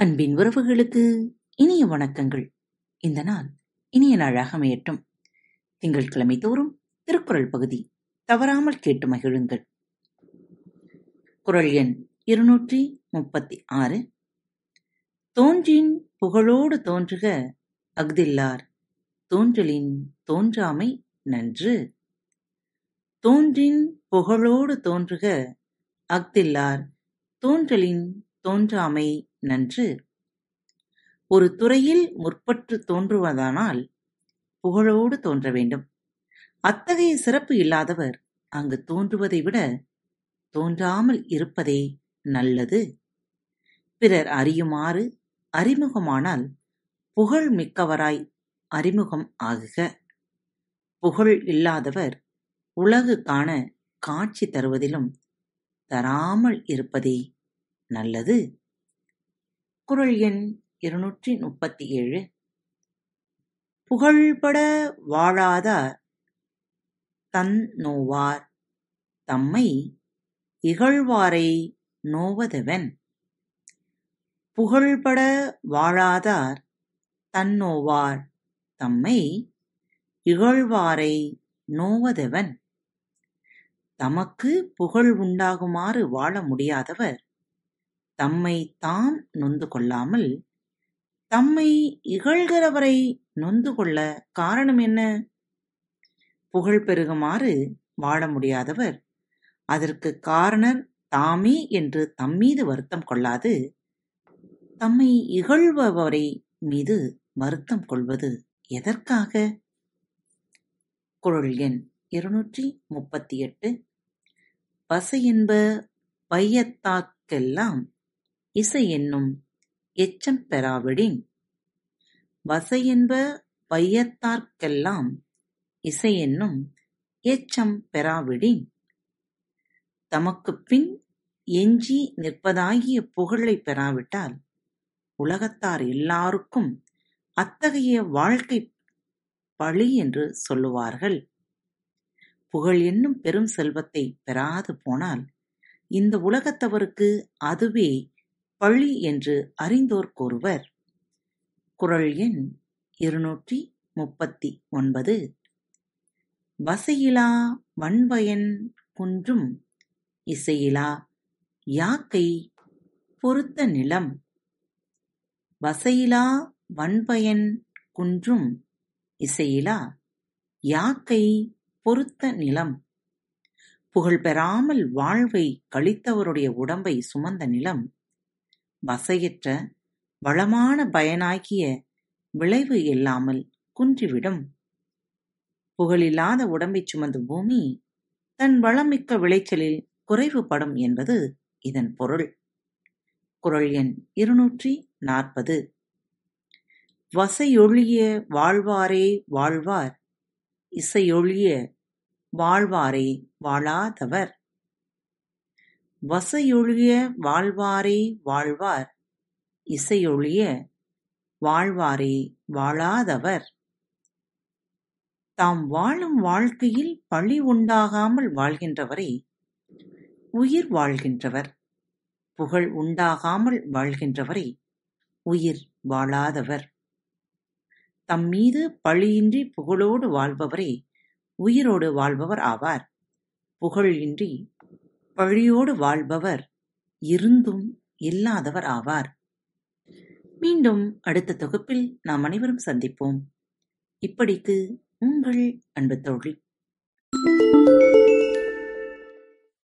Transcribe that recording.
அன்பின் உறவுகளுக்கு இனிய வணக்கங்கள். இந்த நாள் இனிய நாளாக அமையட்டும். திங்கட்கிழமை தோறும் திருக்குறள் பகுதி தவறாமல் கேட்டு மகிழுங்கள். குரல் எண் இருநூற்றி முப்பத்தி ஆறு. தோன்றின் புகழோடு தோன்றுக அஃதில்லார் தோன்றலின் தோன்றாமை நன்று. தோன்றின் புகழோடு தோன்றுக அஃதில்லார் தோன்றலின் தோன்றாமை நன்று. ஒரு துறையில் முற்பட்டு தோன்றுவதானால் புகழோடு தோன்ற வேண்டும். அத்தகைய சிறப்பு இல்லாதவர் அங்கு தோன்றுவதை விட தோன்றாமல் இருப்பதே நல்லது. பிறர் அறியுமாறு அறிமுகமானால் புகழ் மிக்கவராய் அறிமுகம் ஆகுக. புகழ் இல்லாதவர் உலகு காண காட்சி தருவதிலும் தராமல் இருப்பதே நல்லது. குரல் எண் இருநூற்றி முப்பத்தி ஏழு புகழ்பட வாழாதார் தன் நோவார் தம்மை இகழ்வாரை நோவதெவன்? புகழ்பட வாழாதார் தன்னோவார் தம்மை இகழ்வாரை நோவதெவன்? தமக்கு புகழ் உண்டாகுமாறு வாழ முடியாதவர் தம்மை தான் நொந்து கொள்ளாமல் தம்மை இகழ்கிறவரை நொந்து கொள்ள காரணம் என்ன? புகழ் பெருகுமாறு வாழ முடியாதவர் அதற்கு காரணர் தாமே என்று தம்மீது வருத்தம் கொள்ளாது தம்மை இகழ்பவரை மீது வருத்தம் கொள்வது எதற்காக? குரல் எண் இருநூற்றி முப்பத்தி எட்டு. பசையென்ப பையத்தாக்கெல்லாம் இசை என்னும் எச்சம் பெறாவிடின். வசையென்ப வையத்தார்க்கெல்லாம் இசை என்னும் எச்சம் பெறாவிடின். தமக்குப்பின் எஞ்சி நிற்பதாகிய புகழைப் பெறாவிட்டால் உலகத்தார் எல்லாருக்கும் அத்தகைய வாழ்க்கை பழி என்று சொல்லுவார்கள். புகழ் என்னும் பெரும் செல்வத்தை பெறாது போனால் இந்த உலகத்தவருக்கு அதுவே பழி என்று அறிந்தோர் கூறுவர். குரல் எண் இருநூற்றி முப்பத்தி ஒன்பது. வசையிலா வன்பயன் குன்றும் இசையிலா யாக்கை பொருத்த நிலம். வசையிலா வன்பயன் குன்றும் இசையிலா யாக்கை பொருத்த நிலம். புகழ் பெறாமல் வாழ்வை கழித்தவருடைய உடம்பை சுமந்த நிலம். வசையற்ற வளமான பயனாகிய விளைவு இல்லாமல் குன்றிவிடும். புகழில்லாத உடம்பைச் சுமந்த பூமி தன் வளமிக்க விளைச்சலில் குறைவுபடும் என்பது இதன் பொருள். குரல் எண் இருநூற்றி நாற்பது. வசையொழிய வாழ்வாரே வாழ்வார் இசையொழிய வாழ்வாரே வாழாதவர். வசையொழிய வாழ்வாரே வாழ்வார் இசையொழிய வாழ்வாரே வாழாதவர். தாம் வாழும் வாழ்க்கையில் பழி உண்டாகாமல் வாழ்கின்றவரே உயிர் வாழ்கின்றவர். புகழ் உண்டாகாமல் வாழ்கின்றவரே உயிர் வாழாதவர். தம் மீது பழியின்றி புகழோடு வாழ்பவரே உயிரோடு வாழ்பவர் ஆவார். புகழின்றி பழியோடு வாழ்பவர் இருந்தும் இல்லாதவர் ஆவார். மீண்டும் அடுத்த தொகுப்பில் நாம் அனைவரும் சந்திப்போம். இப்படிக்கு உங்கள் அன்பு தோழி.